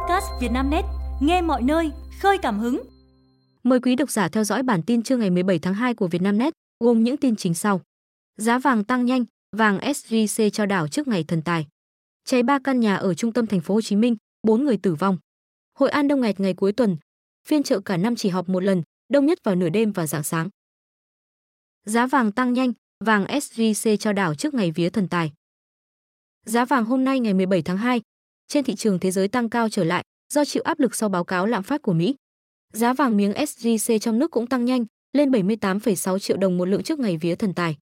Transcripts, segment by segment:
podcast Vietnamnet, nghe mọi nơi, khơi cảm hứng. Mời quý độc giả theo dõi bản tin trưa ngày 17 tháng 2 của Vietnamnet, gồm những tin chính sau. Giá vàng tăng nhanh, vàng SJC trao đảo trước ngày thần tài. Cháy ba căn nhà ở trung tâm thành phố Hồ Chí Minh, 4 người tử vong. Hội An đông nghẹt ngày cuối tuần, phiên chợ cả năm chỉ họp một lần, đông nhất vào nửa đêm và dạng sáng. Giá vàng tăng nhanh, vàng SJC trao đảo trước ngày vía thần tài. Giá vàng hôm nay ngày 17 tháng 2 trên thị trường thế giới tăng cao trở lại do chịu áp lực sau báo cáo lạm phát của Mỹ. Giá vàng miếng SJC trong nước cũng tăng nhanh, lên 78,6 triệu đồng một lượng trước ngày vía thần tài.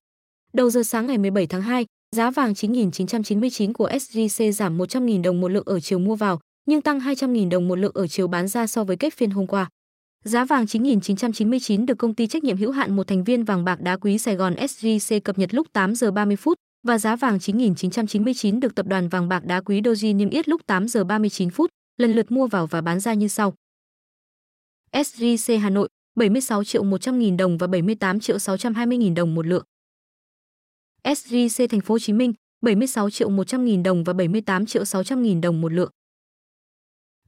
Đầu giờ sáng ngày 17 tháng 2, giá vàng 9.999 của SJC giảm 100.000 đồng một lượng ở chiều mua vào, nhưng tăng 200.000 đồng một lượng ở chiều bán ra so với kết phiên hôm qua. Giá vàng 9.999 được công ty trách nhiệm hữu hạn một thành viên vàng bạc đá quý Sài Gòn SJC cập nhật lúc 8 giờ 30 phút và giá vàng 9.999 được tập đoàn vàng bạc đá quý Doji niêm yết lúc 8 giờ 39 phút, lần lượt mua vào và bán ra như sau. SJC Hà Nội 76 triệu 100 nghìn đồng và 78 triệu 620 nghìn đồng một lượng. SJC Thành phố Hồ Chí Minh 76 triệu 100 nghìn đồng và 78 triệu 600 nghìn đồng một lượng.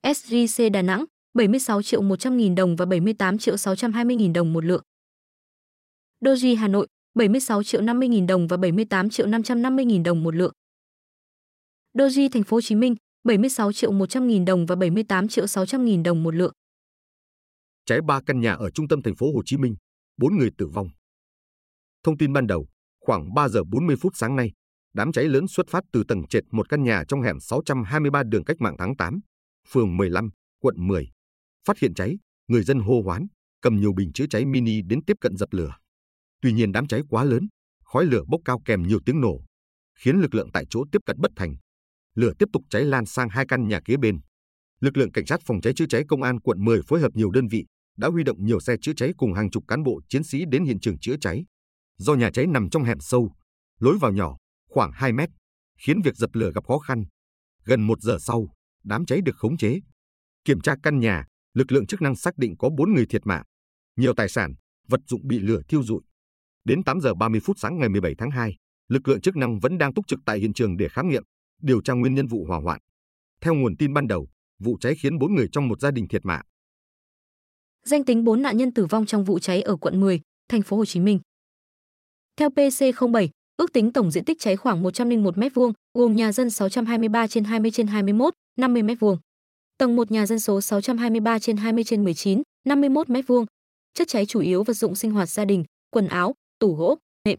SJC Đà Nẵng 76 triệu 100 nghìn đồng và 78 triệu 620 nghìn đồng một lượng. Doji Hà Nội 76 triệu 50.000 đồng và 78 triệu 550.000 đồng một lượng. Doji Thành phố Hồ Chí Minh 76 triệu 100.000 đồng và 78 triệu 600.000 đồng một lượng. Cháy ba căn nhà ở trung tâm thành phố Hồ Chí Minh, 4 người tử vong. Thông tin ban đầu, khoảng 3 giờ 40 phút sáng nay, đám cháy lớn xuất phát từ tầng trệt một căn nhà trong hẻm 623 đường Cách mạng tháng 8, phường 15, quận 10. Phát hiện cháy, người dân hô hoán, cầm nhiều bình chữa cháy mini đến tiếp cận dập lửa. Tuy nhiên đám cháy quá lớn, khói lửa bốc cao kèm nhiều tiếng nổ, khiến lực lượng tại chỗ tiếp cận bất thành. Lửa tiếp tục cháy lan sang hai căn nhà kế bên. Lực lượng cảnh sát phòng cháy chữa cháy công an quận 10 phối hợp nhiều đơn vị đã huy động nhiều xe chữa cháy cùng hàng chục cán bộ chiến sĩ đến hiện trường chữa cháy. Do nhà cháy nằm trong hẻm sâu, lối vào nhỏ, khoảng 2 mét, khiến việc dập lửa gặp khó khăn. Gần một giờ sau, đám cháy được khống chế. Kiểm tra căn nhà, lực lượng chức năng xác định có 4 người thiệt mạng. Nhiều tài sản, vật dụng bị lửa thiêu rụi. Đến 8 giờ 30 phút sáng ngày 17 tháng 2, lực lượng chức năng vẫn đang túc trực tại hiện trường để khám nghiệm, điều tra nguyên nhân vụ hỏa hoạn. Theo nguồn tin ban đầu, vụ cháy khiến 4 người trong một gia đình thiệt mạng. Danh tính 4 nạn nhân tử vong trong vụ cháy ở quận 10, thành phố Hồ Chí Minh. Theo PC07, ước tính tổng diện tích cháy khoảng 101 m2, gồm nhà dân 623 trên 20 trên 21, 50 m2. Tầng 1 nhà dân số 623 trên 20 trên 19, 51 m2. Chất cháy chủ yếu vật dụng sinh hoạt gia đình, quần áo, tủ gỗ, nệm.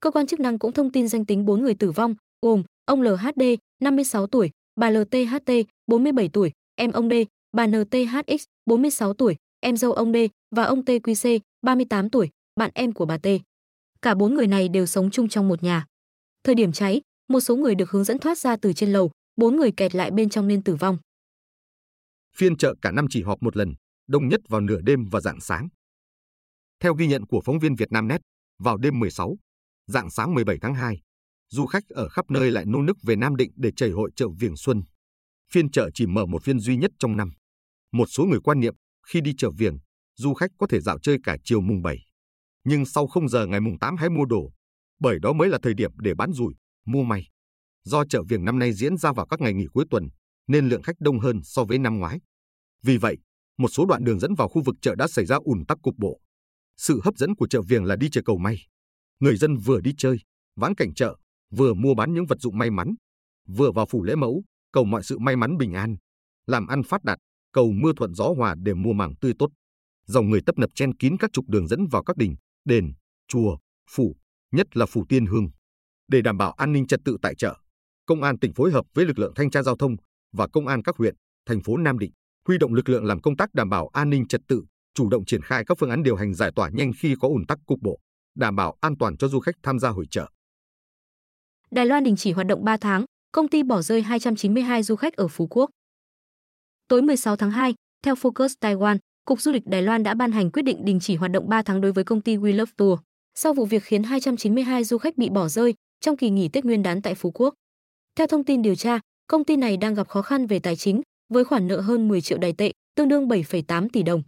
Cơ quan chức năng cũng thông tin danh tính 4 người tử vong, gồm ông LHD, 56 tuổi, bà LTHT, 47 tuổi, em ông D, bà NTHX, 46 tuổi, em dâu ông D và ông TQC, 38 tuổi, bạn em của bà T. Cả bốn người này đều sống chung trong một nhà. Thời điểm cháy, một số người được hướng dẫn thoát ra từ trên lầu, bốn người kẹt lại bên trong nên tử vong. Phiên chợ cả năm chỉ họp một lần, đông nhất vào nửa đêm và dạng sáng. Theo ghi nhận của phóng viên Vietnamnet, vào đêm 16, dạng sáng 17 tháng 2, du khách ở khắp nơi lại nô nức về Nam Định để chảy hội chợ Viềng Xuân. Phiên chợ chỉ mở một phiên duy nhất trong năm. Một số người quan niệm khi đi chợ Viềng, du khách có thể dạo chơi cả chiều mùng 7. Nhưng sau 0 giờ ngày mùng 8 hãy mua đồ, bởi đó mới là thời điểm để bán rủi, mua may. Do chợ Viềng năm nay diễn ra vào các ngày nghỉ cuối tuần, nên lượng khách đông hơn so với năm ngoái. Vì vậy, một số đoạn đường dẫn vào khu vực chợ đã xảy ra ùn tắc cục bộ. Sự hấp dẫn của chợ Viềng là đi chơi cầu may. Người dân vừa đi chơi, vãn cảnh chợ, vừa mua bán những vật dụng may mắn, vừa vào phủ lễ mẫu, cầu mọi sự may mắn bình an, làm ăn phát đạt, cầu mưa thuận gió hòa để mùa màng tươi tốt. Dòng người tấp nập chen kín các trục đường dẫn vào các đình, đền, chùa, phủ, nhất là phủ Tiên Hương. Để đảm bảo an ninh trật tự tại chợ, Công an tỉnh phối hợp với lực lượng thanh tra giao thông và công an các huyện, thành phố Nam Định huy động lực lượng làm công tác đảm bảo an ninh trật tự, chủ động triển khai các phương án điều hành giải tỏa nhanh khi có ùn tắc cục bộ, đảm bảo an toàn cho du khách tham gia hội chợ. Đài Loan đình chỉ hoạt động 3 tháng, công ty bỏ rơi 292 du khách ở Phú Quốc. Tối 16 tháng 2, theo Focus Taiwan, Cục Du lịch Đài Loan đã ban hành quyết định đình chỉ hoạt động 3 tháng đối với công ty We Love Tour, sau vụ việc khiến 292 du khách bị bỏ rơi trong kỳ nghỉ Tết Nguyên đán tại Phú Quốc. Theo thông tin điều tra, công ty này đang gặp khó khăn về tài chính với khoản nợ hơn 10 triệu đài tệ, tương đương 7,8 tỷ đồng.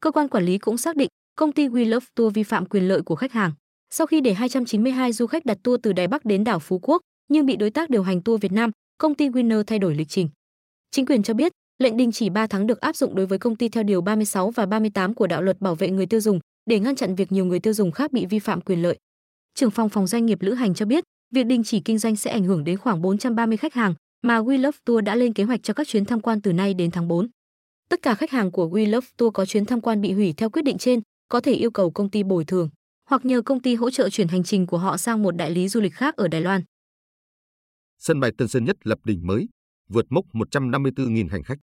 Cơ quan quản lý cũng xác định công ty We Love Tour vi phạm quyền lợi của khách hàng. Sau khi để 292 du khách đặt tour từ Đài Bắc đến đảo Phú Quốc, nhưng bị đối tác điều hành tour Việt Nam, công ty Winner thay đổi lịch trình. Chính quyền cho biết, lệnh đình chỉ 3 tháng được áp dụng đối với công ty theo điều 36 và 38 của đạo luật bảo vệ người tiêu dùng để ngăn chặn việc nhiều người tiêu dùng khác bị vi phạm quyền lợi. Trưởng phòng phòng doanh nghiệp lữ hành cho biết, việc đình chỉ kinh doanh sẽ ảnh hưởng đến khoảng 430 khách hàng mà We Love Tour đã lên kế hoạch cho các chuyến tham quan từ nay đến tháng 4. Tất cả khách hàng của We Love Tour có chuyến tham quan bị hủy theo quyết định trên có thể yêu cầu công ty bồi thường hoặc nhờ công ty hỗ trợ chuyển hành trình của họ sang một đại lý du lịch khác ở Đài Loan. Sân bay Tân Sơn Nhất lập đỉnh mới, vượt mốc 154.000 hành khách.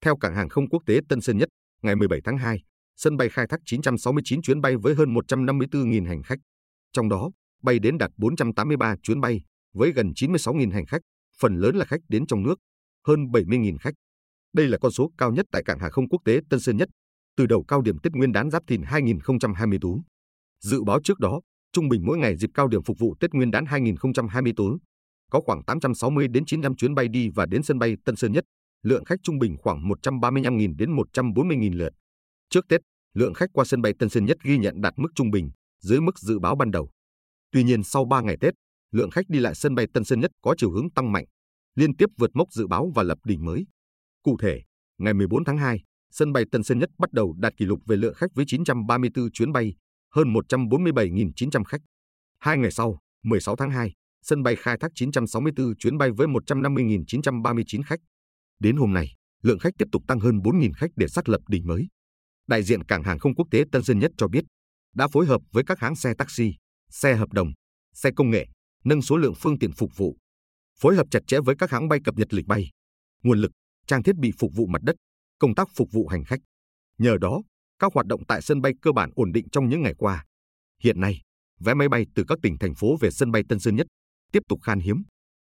Theo cảng hàng không quốc tế Tân Sơn Nhất, ngày 17 tháng 2, sân bay khai thác 969 chuyến bay với hơn 154.000 hành khách. Trong đó, bay đến đạt 483 chuyến bay với gần 96.000 hành khách, phần lớn là khách đến trong nước, hơn 70.000 khách. Đây là con số cao nhất tại cảng hàng không quốc tế Tân Sơn Nhất từ đầu cao điểm Tết Nguyên đán Giáp Thìn 2024. Dự báo trước đó, trung bình mỗi ngày dịp cao điểm phục vụ Tết Nguyên đán 2024 có khoảng 860 đến 900 chuyến bay đi và đến sân bay Tân Sơn Nhất, lượng khách trung bình khoảng 135.000 đến 140.000 lượt. Trước Tết, lượng khách qua sân bay Tân Sơn Nhất ghi nhận đạt mức trung bình, dưới mức dự báo ban đầu. Tuy nhiên sau 3 ngày Tết, lượng khách đi lại sân bay Tân Sơn Nhất có chiều hướng tăng mạnh, liên tiếp vượt mốc dự báo và lập đỉnh mới. Cụ thể, ngày 14 tháng 2, sân bay Tân Sơn Nhất bắt đầu đạt kỷ lục về lượng khách với 934 chuyến bay, hơn 147.900 khách. Hai ngày sau, 16 tháng 2, sân bay khai thác 964 chuyến bay với 150.939 khách. Đến hôm nay, lượng khách tiếp tục tăng hơn 4.000 khách để xác lập đỉnh mới. Đại diện cảng hàng không quốc tế Tân Sơn Nhất cho biết, đã phối hợp với các hãng xe taxi, xe hợp đồng, xe công nghệ, nâng số lượng phương tiện phục vụ, phối hợp chặt chẽ với các hãng bay cập nhật lịch bay, nguồn lực, trang thiết bị phục vụ mặt đất, công tác phục vụ hành khách. Nhờ đó, các hoạt động tại sân bay cơ bản ổn định trong những ngày qua. Hiện nay, vé máy bay từ các tỉnh thành phố về sân bay Tân Sơn Nhất tiếp tục khan hiếm.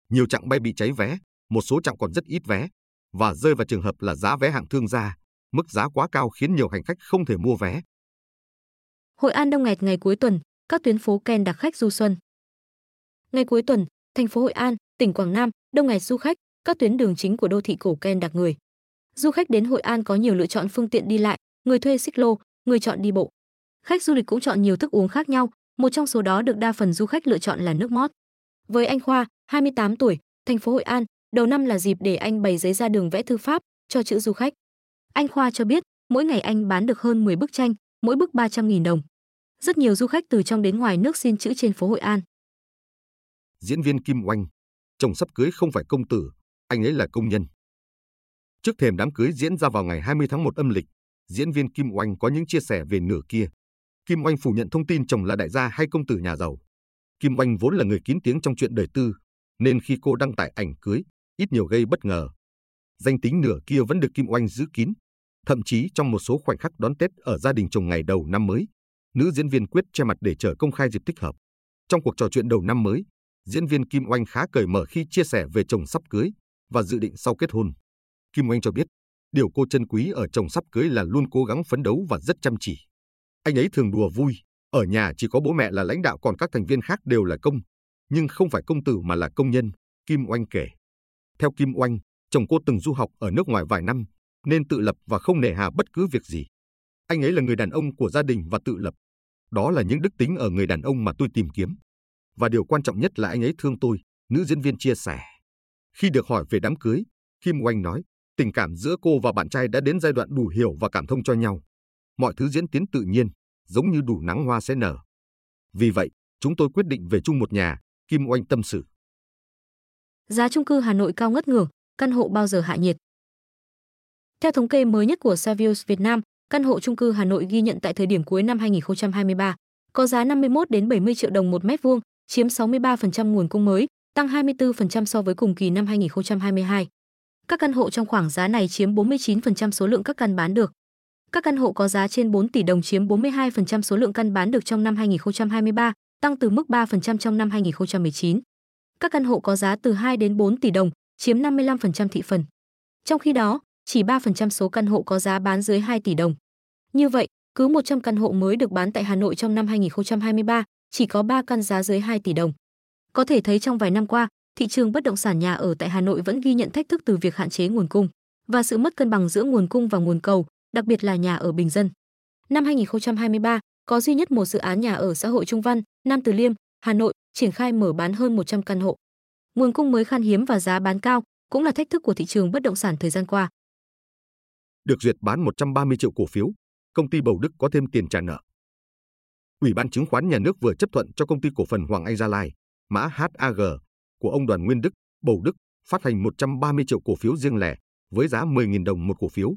Nhiều chặng bay bị cháy vé, một số chặng còn rất ít vé và rơi vào trường hợp là giá vé hạng thương gia, mức giá quá cao khiến nhiều hành khách không thể mua vé. Hội An đông nghẹt ngày cuối tuần, các tuyến phố Ken đặc khách du xuân. Ngày cuối tuần, thành phố Hội An, tỉnh Quảng Nam đông nghẹt du khách, các tuyến đường chính của đô thị cổ Ken đặc người. Du khách đến Hội An có nhiều lựa chọn phương tiện đi lại, người thuê xích lô, người chọn đi bộ. Khách du lịch cũng chọn nhiều thức uống khác nhau, một trong số đó được đa phần du khách lựa chọn là nước mót. Với anh Khoa, 28 tuổi, thành phố Hội An, đầu năm là dịp để anh bày giấy ra đường vẽ thư pháp cho chữ du khách. Anh Khoa cho biết, mỗi ngày anh bán được hơn 10 bức tranh, mỗi bức 300.000 đồng. Rất nhiều du khách từ trong đến ngoài nước xin chữ trên phố Hội An. Diễn viên Kim Oanh, chồng sắp cưới không phải công tử, anh ấy là công nhân. Trước thềm đám cưới diễn ra vào ngày 20 tháng 1 âm lịch, diễn viên Kim Oanh có những chia sẻ về nửa kia. Kim Oanh phủ nhận thông tin chồng là đại gia hay công tử nhà giàu. Kim Oanh vốn là người kín tiếng trong chuyện đời tư, nên khi cô đăng tải ảnh cưới, ít nhiều gây bất ngờ. Danh tính nửa kia vẫn được Kim Oanh giữ kín. Thậm chí trong một số khoảnh khắc đón Tết ở gia đình chồng ngày đầu năm mới, nữ diễn viên quyết che mặt để chờ công khai dịp thích hợp. Trong cuộc trò chuyện đầu năm mới, diễn viên Kim Oanh khá cởi mở khi chia sẻ về chồng sắp cưới và dự định sau kết hôn. Kim Oanh cho biết, điều cô trân quý ở chồng sắp cưới là luôn cố gắng phấn đấu và rất chăm chỉ. Anh ấy thường đùa vui, ở nhà chỉ có bố mẹ là lãnh đạo còn các thành viên khác đều là công, nhưng không phải công tử mà là công nhân, Kim Oanh kể. Theo Kim Oanh, chồng cô từng du học ở nước ngoài vài năm, nên tự lập và không nề hà bất cứ việc gì. Anh ấy là người đàn ông của gia đình và tự lập. Đó là những đức tính ở người đàn ông mà tôi tìm kiếm. Và điều quan trọng nhất là anh ấy thương tôi, nữ diễn viên chia sẻ. Khi được hỏi về đám cưới, Kim Oanh nói, tình cảm giữa cô và bạn trai đã đến giai đoạn đủ hiểu và cảm thông cho nhau. Mọi thứ diễn tiến tự nhiên, giống như đủ nắng hoa sẽ nở. Vì vậy, chúng tôi quyết định về chung một nhà, Kim Oanh tâm sự. Giá chung cư Hà Nội cao ngất ngường, căn hộ bao giờ hạ nhiệt? Theo thống kê mới nhất của Savills Việt Nam, căn hộ chung cư Hà Nội ghi nhận tại thời điểm cuối năm 2023 có giá 51 đến 70 triệu đồng một mét vuông, chiếm 63% nguồn cung mới, tăng 24% so với cùng kỳ năm 2022. Các căn hộ trong khoảng giá này chiếm 49% số lượng các căn bán được. Các căn hộ có giá trên 4 tỷ đồng chiếm 42% số lượng căn bán được trong năm 2023, tăng từ mức 3% trong năm 2019. Các căn hộ có giá từ 2 đến 4 tỷ đồng, chiếm 55% thị phần. Trong khi đó, chỉ 3% số căn hộ có giá bán dưới 2 tỷ đồng. Như vậy, cứ 100 căn hộ mới được bán tại Hà Nội trong năm 2023, chỉ có 3 căn giá dưới 2 tỷ đồng. Có thể thấy trong vài năm qua, thị trường bất động sản nhà ở tại Hà Nội vẫn ghi nhận thách thức từ việc hạn chế nguồn cung và sự mất cân bằng giữa nguồn cung và nguồn cầu, đặc biệt là nhà ở bình dân. Năm 2023, có duy nhất một dự án nhà ở xã hội Trung Văn, Nam Từ Liêm, Hà Nội triển khai mở bán hơn 100 căn hộ. Nguồn cung mới khan hiếm và giá bán cao, cũng là thách thức của thị trường bất động sản thời gian qua. Được duyệt bán 130 triệu cổ phiếu, công ty Bầu Đức có thêm tiền trả nợ. Ủy ban chứng khoán nhà nước vừa chấp thuận cho công ty cổ phần Hoàng Anh Gia Lai, mã HAG, của ông Đoàn Nguyên Đức, Bầu Đức, phát hành 130 triệu cổ phiếu riêng lẻ với giá 10.000 đồng một cổ phiếu.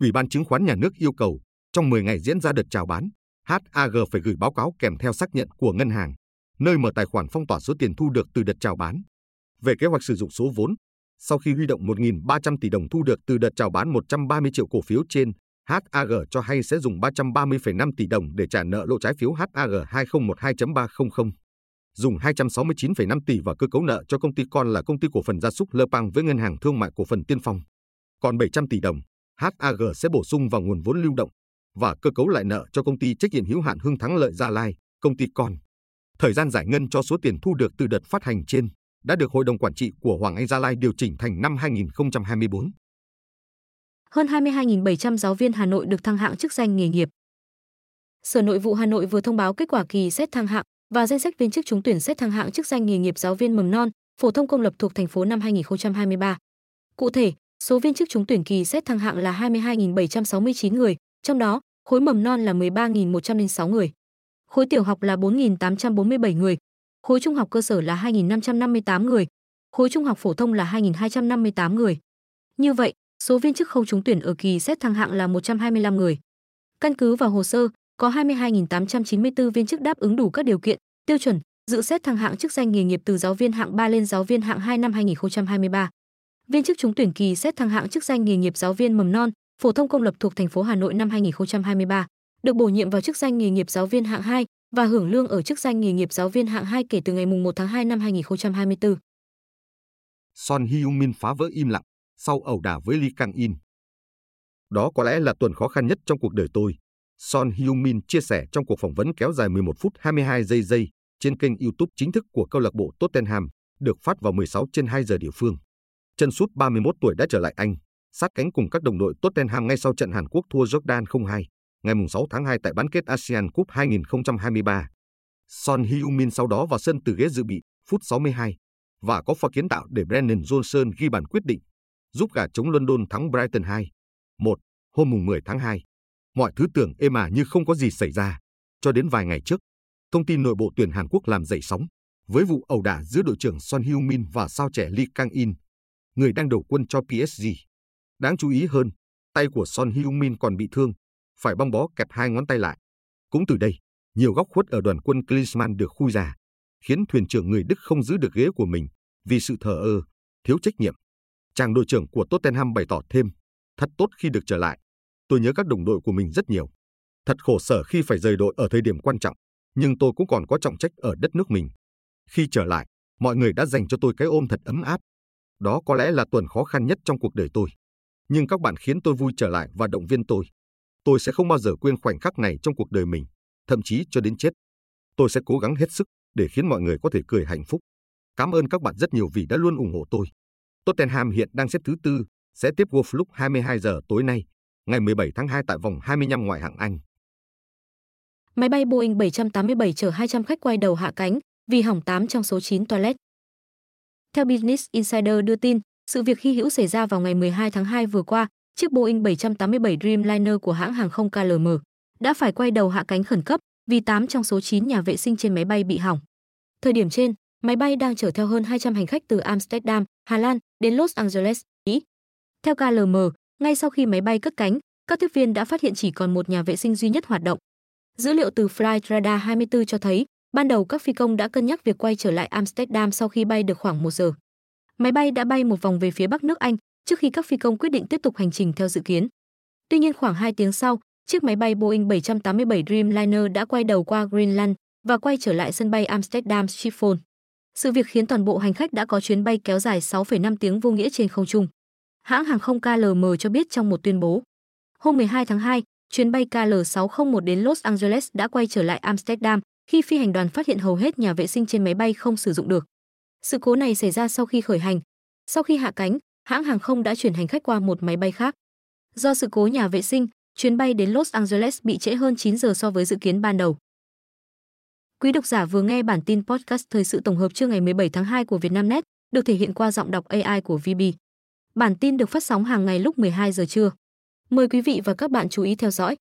Ủy ban chứng khoán nhà nước yêu cầu trong 10 ngày diễn ra đợt chào bán, HAG phải gửi báo cáo kèm theo xác nhận của ngân hàng, nơi mở tài khoản phong tỏa số tiền thu được từ đợt chào bán. Về kế hoạch sử dụng số vốn, sau khi huy động 1.300 tỷ đồng thu được từ đợt chào bán 130 triệu cổ phiếu trên, HAG cho hay sẽ dùng 330,5 tỷ đồng để trả nợ lỗ trái phiếu HAG 2012.300, dùng 269,5 tỷ vào cơ cấu nợ cho công ty con là công ty cổ phần gia súc Lơ Pang với ngân hàng thương mại cổ phần Tiên Phong. Còn 700 tỷ đồng, HAG sẽ bổ sung vào nguồn vốn lưu động và cơ cấu lại nợ cho công ty trách nhiệm hữu hạn Hưng Thắng Lợi Gia Lai, công ty con. Thời gian giải ngân cho số tiền thu được từ đợt phát hành trên đã được Hội đồng Quản trị của Hoàng Anh Gia Lai điều chỉnh thành năm 2024. Hơn 22.700 giáo viên Hà Nội được thăng hạng chức danh nghề nghiệp. Sở Nội vụ Hà Nội vừa thông báo kết quả kỳ xét thăng hạng và danh sách viên chức trúng tuyển xét thăng hạng chức danh nghề nghiệp giáo viên mầm non, phổ thông công lập thuộc thành phố năm 2023. Cụ thể, số viên chức trúng tuyển kỳ xét thăng hạng là 22.769 người, trong đó khối mầm non là 13.106 người, khối tiểu học là 4.847 người, khối trung học cơ sở là 2.558 người, khối trung học phổ thông là 2.258 người. Như vậy, số viên chức không trúng tuyển ở kỳ xét thăng hạng là 125 người. Căn cứ vào hồ sơ, có 22.894 viên chức đáp ứng đủ các điều kiện, tiêu chuẩn, dự xét thăng hạng chức danh nghề nghiệp từ giáo viên hạng 3 lên giáo viên hạng 2 năm 2023. Viên chức trúng tuyển kỳ xét thăng hạng chức danh nghề nghiệp giáo viên mầm non, phổ thông công lập thuộc thành phố Hà Nội năm 2023, được bổ nhiệm vào chức danh nghề nghiệp giáo viên hạng 2 và hưởng lương ở chức danh nghề nghiệp giáo viên hạng 2 kể từ ngày 1 tháng 2 năm 2024. Son Heung-min phá vỡ im lặng sau ẩu đả với Lee Kang-in. Đó có lẽ là tuần khó khăn nhất trong cuộc đời tôi. Son Heung-min chia sẻ trong cuộc phỏng vấn kéo dài 11 phút 22 giây giây trên kênh YouTube chính thức của câu lạc bộ Tottenham, được phát vào 16 trên 2 giờ địa phương. Chân sút 31 tuổi đã trở lại Anh, sát cánh cùng các đồng đội Tottenham ngay sau trận Hàn Quốc thua Jordan 0-2, ngày 6 tháng 2 tại bán kết ASEAN Cup 2023. Son Heung-min sau đó vào sân từ ghế dự bị, phút 62, và có pha kiến tạo để Brennan Johnson ghi bàn quyết định, giúp gà chống London thắng Brighton 2. 1. Hôm 10 tháng 2. Mọi thứ tưởng êm ả như không có gì xảy ra, cho đến vài ngày trước. Thông tin nội bộ tuyển Hàn Quốc làm dậy sóng, với vụ ẩu đả giữa đội trưởng Son Heung-min và sao trẻ Lee Kang-in, người đang đầu quân cho PSG. Đáng chú ý hơn, tay của Son Heung-min còn bị thương, phải băng bó kẹp hai ngón tay lại. Cũng từ đây, nhiều góc khuất ở đoàn quân Klinsmann được khui ra, khiến thuyền trưởng người Đức không giữ được ghế của mình vì sự thờ ơ, thiếu trách nhiệm. Chàng đội trưởng của Tottenham bày tỏ thêm, thật tốt khi được trở lại. Tôi nhớ các đồng đội của mình rất nhiều. Thật khổ sở khi phải rời đội ở thời điểm quan trọng, nhưng tôi cũng còn có trọng trách ở đất nước mình. Khi trở lại, mọi người đã dành cho tôi cái ôm thật ấm áp. Đó có lẽ là tuần khó khăn nhất trong cuộc đời tôi. Nhưng các bạn khiến tôi vui trở lại và động viên tôi. Tôi sẽ không bao giờ quên khoảnh khắc này trong cuộc đời mình, thậm chí cho đến chết. Tôi sẽ cố gắng hết sức để khiến mọi người có thể cười hạnh phúc. Cảm ơn các bạn rất nhiều vì đã luôn ủng hộ tôi. Tottenham hiện đang xếp thứ tư, sẽ tiếp Wolf lúc 22 giờ tối nay, ngày 17 tháng 2 tại vòng 25 ngoại hạng Anh. Máy bay Boeing 787 chở 200 khách quay đầu hạ cánh vì hỏng 8 trong số 9 toilet. Theo Business Insider đưa tin, sự việc hy hữu xảy ra vào ngày 12 tháng 2 vừa qua, chiếc Boeing 787 Dreamliner của hãng hàng không KLM đã phải quay đầu hạ cánh khẩn cấp vì 8 trong số 9 nhà vệ sinh trên máy bay bị hỏng. Thời điểm trên, máy bay đang chở theo hơn 200 hành khách từ Amsterdam, Hà Lan đến Los Angeles, Mỹ. Theo KLM, ngay sau khi máy bay cất cánh, các tiếp viên đã phát hiện chỉ còn một nhà vệ sinh duy nhất hoạt động. Dữ liệu từ Flight Radar 24 cho thấy, ban đầu các phi công đã cân nhắc việc quay trở lại Amsterdam sau khi bay được khoảng một giờ. Máy bay đã bay một vòng về phía bắc nước Anh trước khi các phi công quyết định tiếp tục hành trình theo dự kiến. Tuy nhiên khoảng 2 tiếng sau, chiếc máy bay Boeing 787 Dreamliner đã quay đầu qua Greenland và quay trở lại sân bay Amsterdam Schiphol. Sự việc khiến toàn bộ hành khách đã có chuyến bay kéo dài 6,5 tiếng vô nghĩa trên không trung. Hãng hàng không KLM cho biết trong một tuyên bố. Hôm 12 tháng 2, chuyến bay KL601 đến Los Angeles đã quay trở lại Amsterdam khi phi hành đoàn phát hiện hầu hết nhà vệ sinh trên máy bay không sử dụng được. Sự cố này xảy ra sau khi khởi hành. Sau khi hạ cánh, hãng hàng không đã chuyển hành khách qua một máy bay khác. Do sự cố nhà vệ sinh, chuyến bay đến Los Angeles bị trễ hơn 9 giờ so với dự kiến ban đầu. Quý độc giả vừa nghe bản tin podcast thời sự tổng hợp trưa ngày 17 tháng 2 của Vietnamnet, được thể hiện qua giọng đọc AI của VB. Bản tin được phát sóng hàng ngày lúc 12 giờ trưa. Mời quý vị và các bạn chú ý theo dõi.